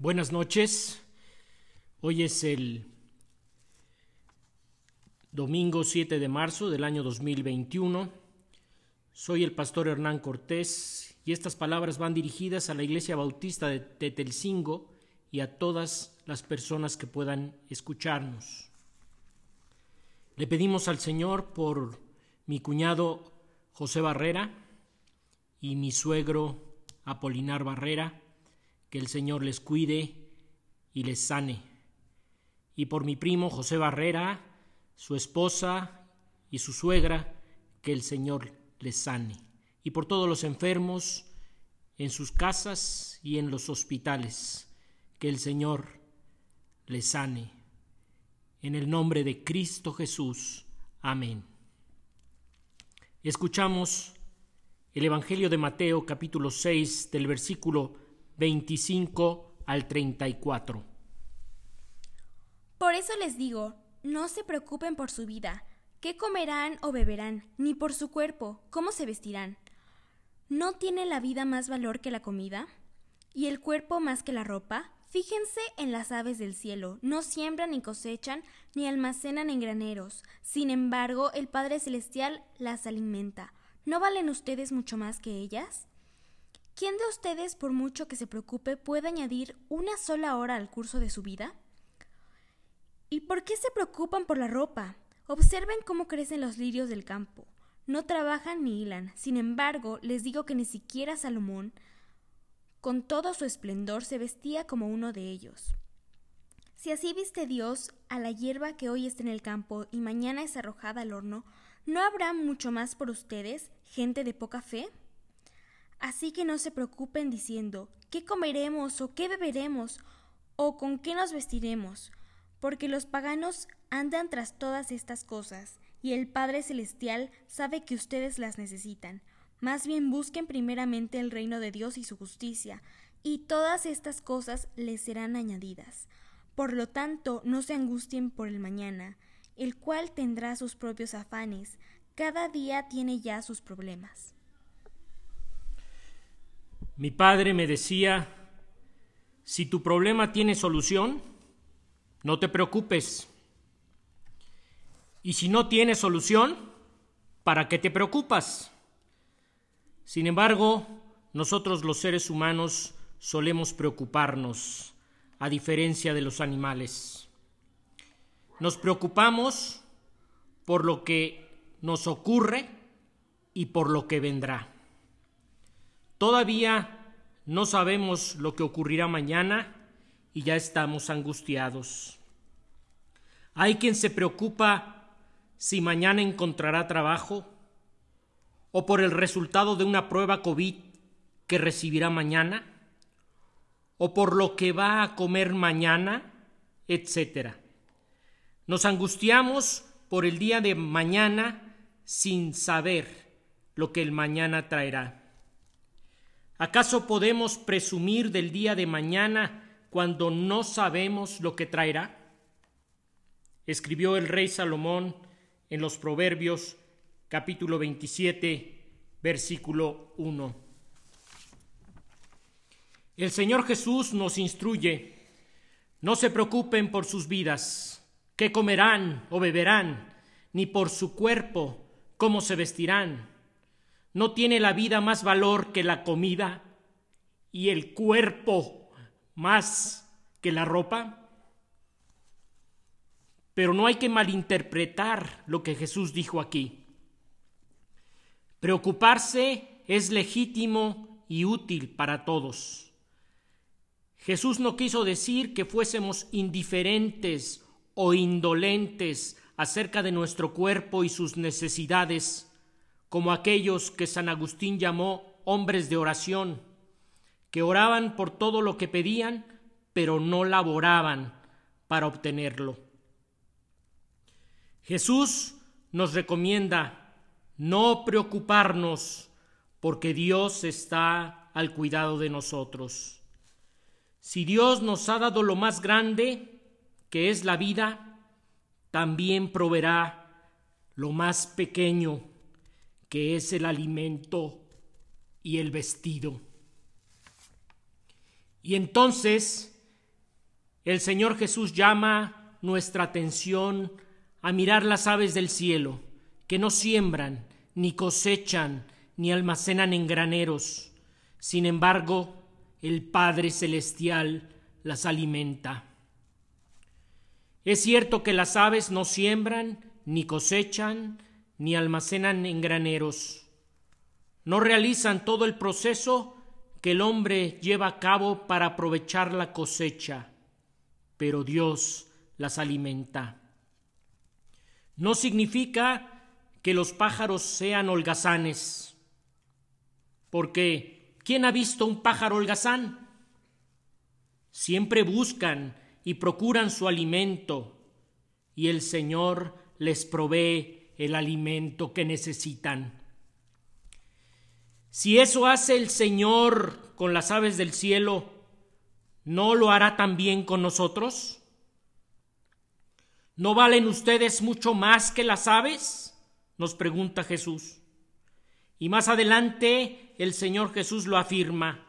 Buenas noches. Hoy es el domingo 7 de marzo del año 2021. Soy el pastor Hernán Cortés y estas palabras van dirigidas a la Iglesia Bautista de Tetelcingo y a todas las personas que puedan escucharnos. Le pedimos al Señor por mi cuñado José Barrera y mi suegro Apolinar Barrera, que el Señor les cuide y les sane. Y por mi primo José Barrera, su esposa y su suegra, que el Señor les sane. Y por todos los enfermos en sus casas y en los hospitales, que el Señor les sane. En el nombre de Cristo Jesús. Amén. Escuchamos el Evangelio de Mateo capítulo 6 del versículo 25 al 34. Por eso les digo, no se preocupen por su vida, qué comerán o beberán, ni por su cuerpo, cómo se vestirán. ¿No tiene la vida más valor que la comida? ¿Y el cuerpo más que la ropa? Fíjense en las aves del cielo, no siembran ni cosechan, ni almacenan en graneros. Sin embargo, el Padre Celestial las alimenta. ¿No valen ustedes mucho más que ellas? ¿Quién de ustedes, por mucho que se preocupe, puede añadir una sola hora al curso de su vida? ¿Y por qué se preocupan por la ropa? Observen cómo crecen los lirios del campo. No trabajan ni hilan. Sin embargo, les digo que ni siquiera Salomón, con todo su esplendor, se vestía como uno de ellos. Si así viste Dios a la hierba que hoy está en el campo y mañana es arrojada al horno, ¿no habrá mucho más por ustedes, gente de poca fe? Así que no se preocupen diciendo ¿qué comeremos o qué beberemos o con qué nos vestiremos? Porque los paganos andan tras todas estas cosas, y el Padre Celestial sabe que ustedes las necesitan. Más bien busquen primeramente el reino de Dios y su justicia, y todas estas cosas les serán añadidas. Por lo tanto, no se angustien por el mañana, el cual tendrá sus propios afanes, cada día tiene ya sus problemas. Mi padre me decía, si tu problema tiene solución, no te preocupes. Y si no tiene solución, ¿para qué te preocupas? Sin embargo, nosotros los seres humanos solemos preocuparnos, a diferencia de los animales. Nos preocupamos por lo que nos ocurre y por lo que vendrá. Todavía no sabemos lo que ocurrirá mañana y ya estamos angustiados. Hay quien se preocupa si mañana encontrará trabajo o por el resultado de una prueba COVID que recibirá mañana o por lo que va a comer mañana, etc. Nos angustiamos por el día de mañana sin saber lo que el mañana traerá. ¿Acaso podemos presumir del día de mañana cuando no sabemos lo que traerá? Escribió el rey Salomón en los Proverbios capítulo 27, versículo 1. El Señor Jesús nos instruye, no se preocupen por sus vidas, qué comerán o beberán, ni por su cuerpo, cómo se vestirán. ¿No tiene la vida más valor que la comida y el cuerpo más que la ropa? Pero no hay que malinterpretar lo que Jesús dijo aquí. Preocuparse es legítimo y útil para todos. Jesús no quiso decir que fuésemos indiferentes o indolentes acerca de nuestro cuerpo y sus necesidades como aquellos que San Agustín llamó hombres de oración, que oraban por todo lo que pedían, pero no laboraban para obtenerlo. Jesús nos recomienda no preocuparnos porque Dios está al cuidado de nosotros. Si Dios nos ha dado lo más grande, que es la vida, también proveerá lo más pequeño, que es el alimento y el vestido. Y entonces el Señor Jesús llama nuestra atención a mirar las aves del cielo, que no siembran, ni cosechan, ni almacenan en graneros. Sin embargo, el Padre Celestial las alimenta. Es cierto que las aves no siembran, ni cosechan, ni almacenan en graneros. No realizan todo el proceso que el hombre lleva a cabo para aprovechar la cosecha, pero Dios las alimenta. No significa que los pájaros sean holgazanes, porque ¿quién ha visto un pájaro holgazán? Siempre buscan y procuran su alimento, y el Señor les provee el alimento que necesitan. Si eso hace el Señor con las aves del cielo, ¿no lo hará también con nosotros? ¿No valen ustedes mucho más que las aves? nos pregunta Jesús. Y más adelante el Señor Jesús lo afirma.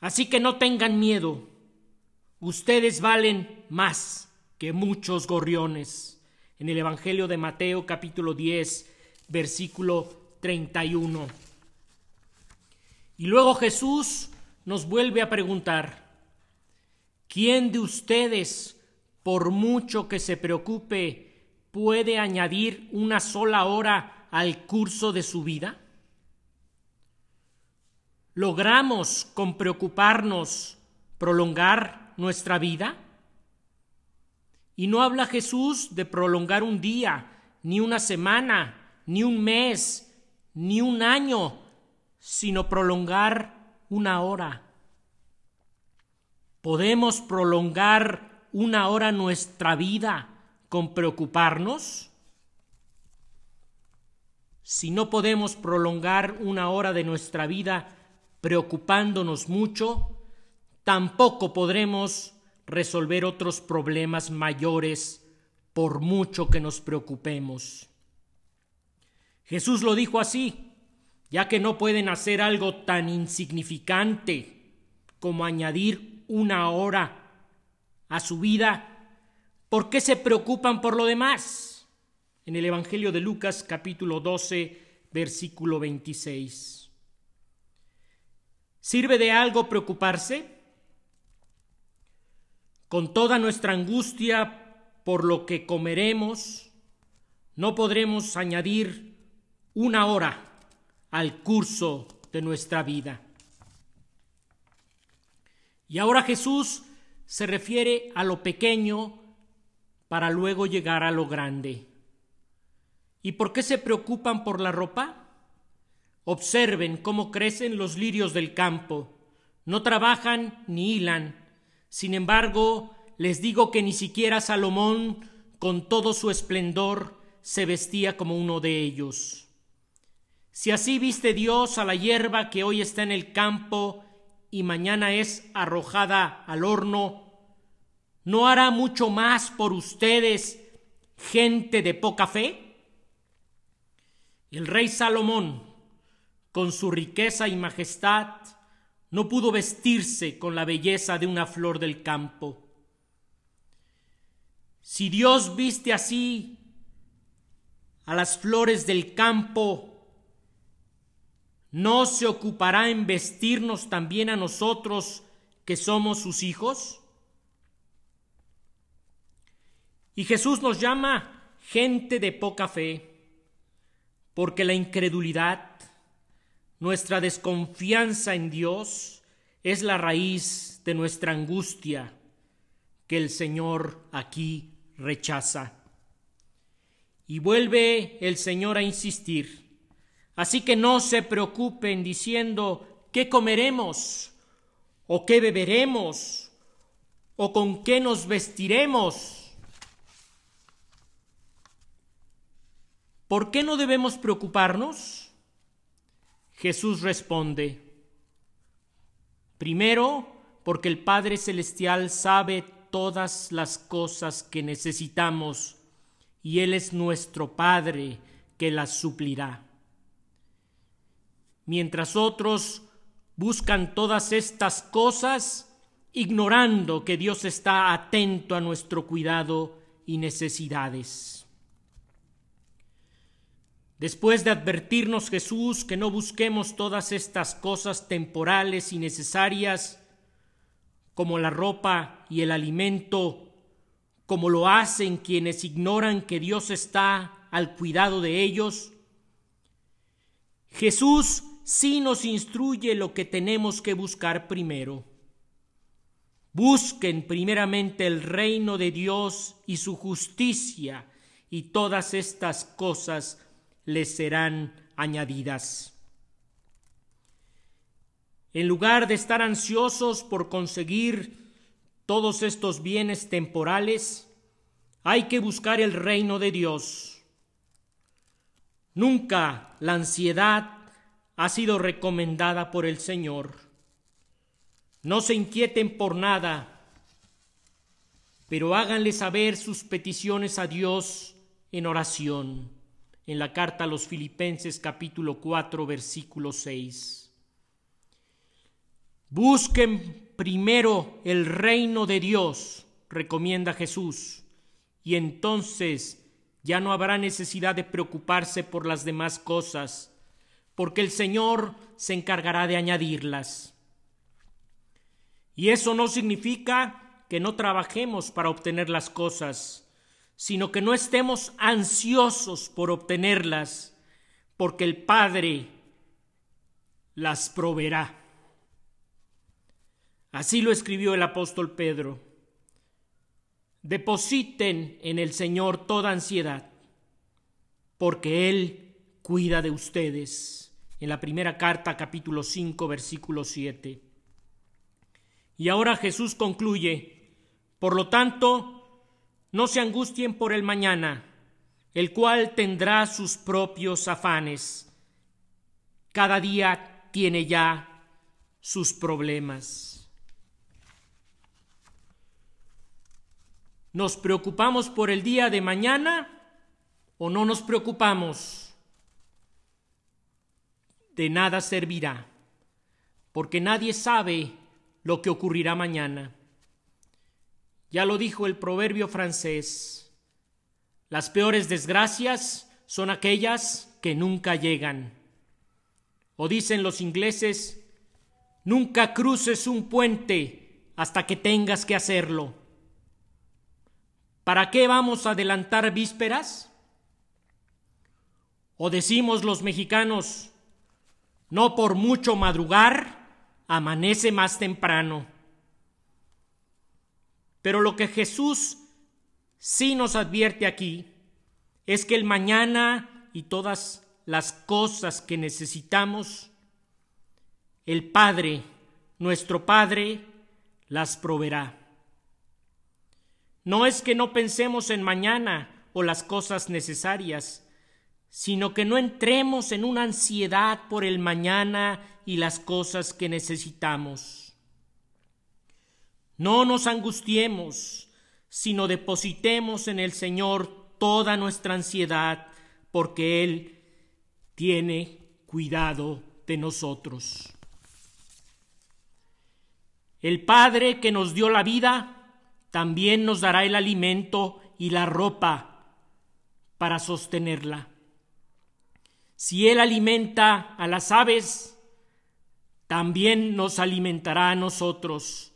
Así que no tengan miedo, ustedes valen más que muchos gorriones. En el Evangelio de Mateo capítulo 10, versículo 31. Y luego Jesús nos vuelve a preguntar, ¿quién de ustedes, por mucho que se preocupe, puede añadir una sola hora al curso de su vida? ¿Logramos con preocuparnos prolongar nuestra vida? Y no habla Jesús de prolongar un día, ni una semana, ni un mes, ni un año, sino prolongar una hora. ¿Podemos prolongar una hora nuestra vida con preocuparnos? Si no podemos prolongar una hora de nuestra vida preocupándonos mucho, tampoco podremos resolver otros problemas mayores por mucho que nos preocupemos. Jesús lo dijo así, ya que no pueden hacer algo tan insignificante como añadir una hora a su vida, ¿por qué se preocupan por lo demás? En el Evangelio de Lucas capítulo 12, versículo 26. ¿Sirve de algo preocuparse? Con toda nuestra angustia por lo que comeremos, no podremos añadir una hora al curso de nuestra vida. Y ahora Jesús se refiere a lo pequeño para luego llegar a lo grande. ¿Y por qué se preocupan por la ropa? Observen cómo crecen los lirios del campo. No trabajan ni hilan. Sin embargo, les digo que ni siquiera Salomón, con todo su esplendor, se vestía como uno de ellos. Si así viste Dios a la hierba que hoy está en el campo y mañana es arrojada al horno, ¿no hará mucho más por ustedes, gente de poca fe? El rey Salomón, con su riqueza y majestad, no pudo vestirse con la belleza de una flor del campo. Si Dios viste así a las flores del campo, ¿no se ocupará en vestirnos también a nosotros que somos sus hijos? Y Jesús nos llama gente de poca fe, porque la incredulidad, nuestra desconfianza en Dios, es la raíz de nuestra angustia que el Señor aquí rechaza. Y vuelve el Señor a insistir Así que no se preocupen diciendo qué comeremos o qué beberemos o con qué nos vestiremos. ¿Por qué no debemos preocuparnos? Jesús responde, primero, porque el Padre Celestial sabe todas las cosas que necesitamos y Él es nuestro Padre que las suplirá mientras otros buscan todas estas cosas ignorando que Dios está atento a nuestro cuidado y necesidades. Después de advertirnos Jesús que no busquemos todas estas cosas temporales y necesarias, como la ropa y el alimento, como lo hacen quienes ignoran que Dios está al cuidado de ellos, Jesús sí nos instruye lo que tenemos que buscar primero. Busquen primeramente el reino de Dios y su justicia, y todas estas cosas les serán añadidas. En lugar de estar ansiosos por conseguir todos estos bienes temporales, hay que buscar el reino de Dios. Nunca la ansiedad ha sido recomendada por el Señor. No se inquieten por nada, pero háganle saber sus peticiones a Dios en oración en la carta a los Filipenses capítulo 4 versículo 6. Busquen primero el reino de Dios, recomienda Jesús, y entonces ya no habrá necesidad de preocuparse por las demás cosas, porque el Señor se encargará de añadirlas. Y eso no significa que no trabajemos para obtener las cosas, sino que no estemos ansiosos por obtenerlas, porque el Padre las proveerá. Así lo escribió el apóstol Pedro. Depositen en el Señor toda ansiedad, porque Él cuida de ustedes. En la primera carta, capítulo 5, versículo 7. Y ahora Jesús concluye, por lo tanto, no se angustien por el mañana, el cual tendrá sus propios afanes. Cada día tiene ya sus problemas. ¿Nos preocupamos por el día de mañana o no nos preocupamos? De nada servirá, porque nadie sabe lo que ocurrirá mañana. Ya lo dijo el proverbio francés, las peores desgracias son aquellas que nunca llegan. O dicen los ingleses, nunca cruces un puente hasta que tengas que hacerlo. ¿Para qué vamos a adelantar vísperas? O decimos los mexicanos, no por mucho madrugar, amanece más temprano. Pero lo que Jesús sí nos advierte aquí es que el mañana y todas las cosas que necesitamos, el Padre, nuestro Padre, las proveerá. No es que no pensemos en mañana o las cosas necesarias, sino que no entremos en una ansiedad por el mañana y las cosas que necesitamos. No nos angustiemos, sino depositemos en el Señor toda nuestra ansiedad, porque Él tiene cuidado de nosotros. El Padre que nos dio la vida, también nos dará el alimento y la ropa para sostenerla. Si Él alimenta a las aves, también nos alimentará a nosotros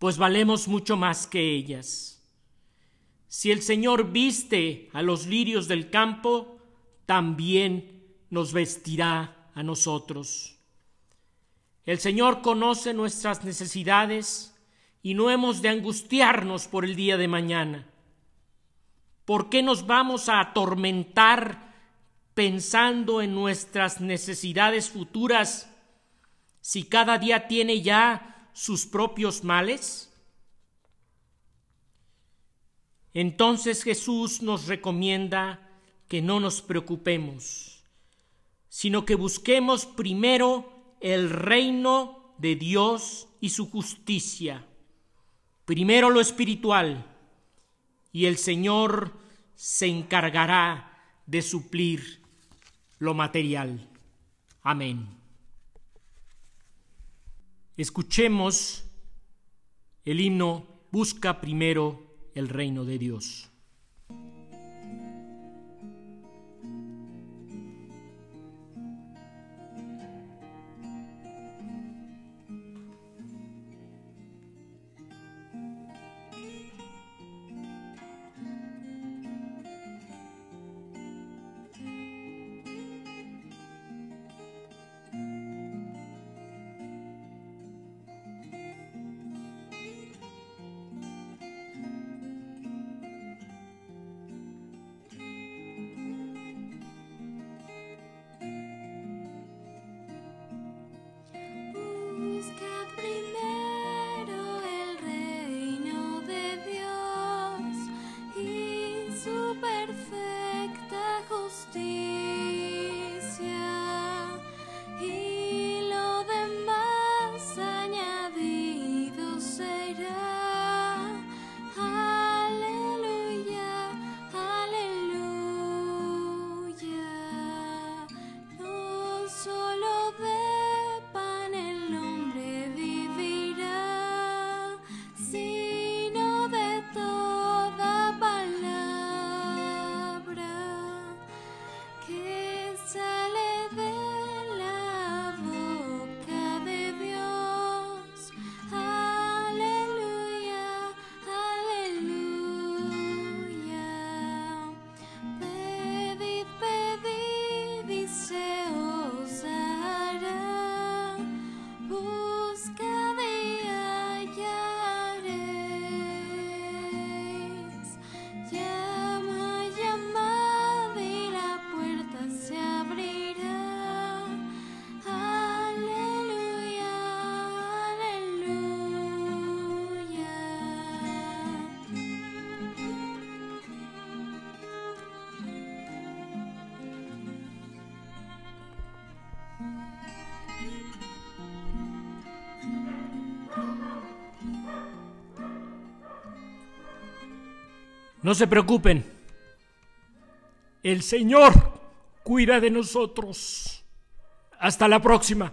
pues valemos mucho más que ellas. Si el Señor viste a los lirios del campo, también nos vestirá a nosotros. El Señor conoce nuestras necesidades y no hemos de angustiarnos por el día de mañana. ¿Por qué nos vamos a atormentar pensando en nuestras necesidades futuras si cada día tiene ya sus propios males? Entonces Jesús nos recomienda que no nos preocupemos, sino que busquemos primero el reino de Dios y su justicia, primero lo espiritual, y el Señor se encargará de suplir lo material. Amén. Escuchemos el himno Busca primero el reino de Dios. perfecta justicia. No se preocupen. El Señor cuida de nosotros. Hasta la próxima.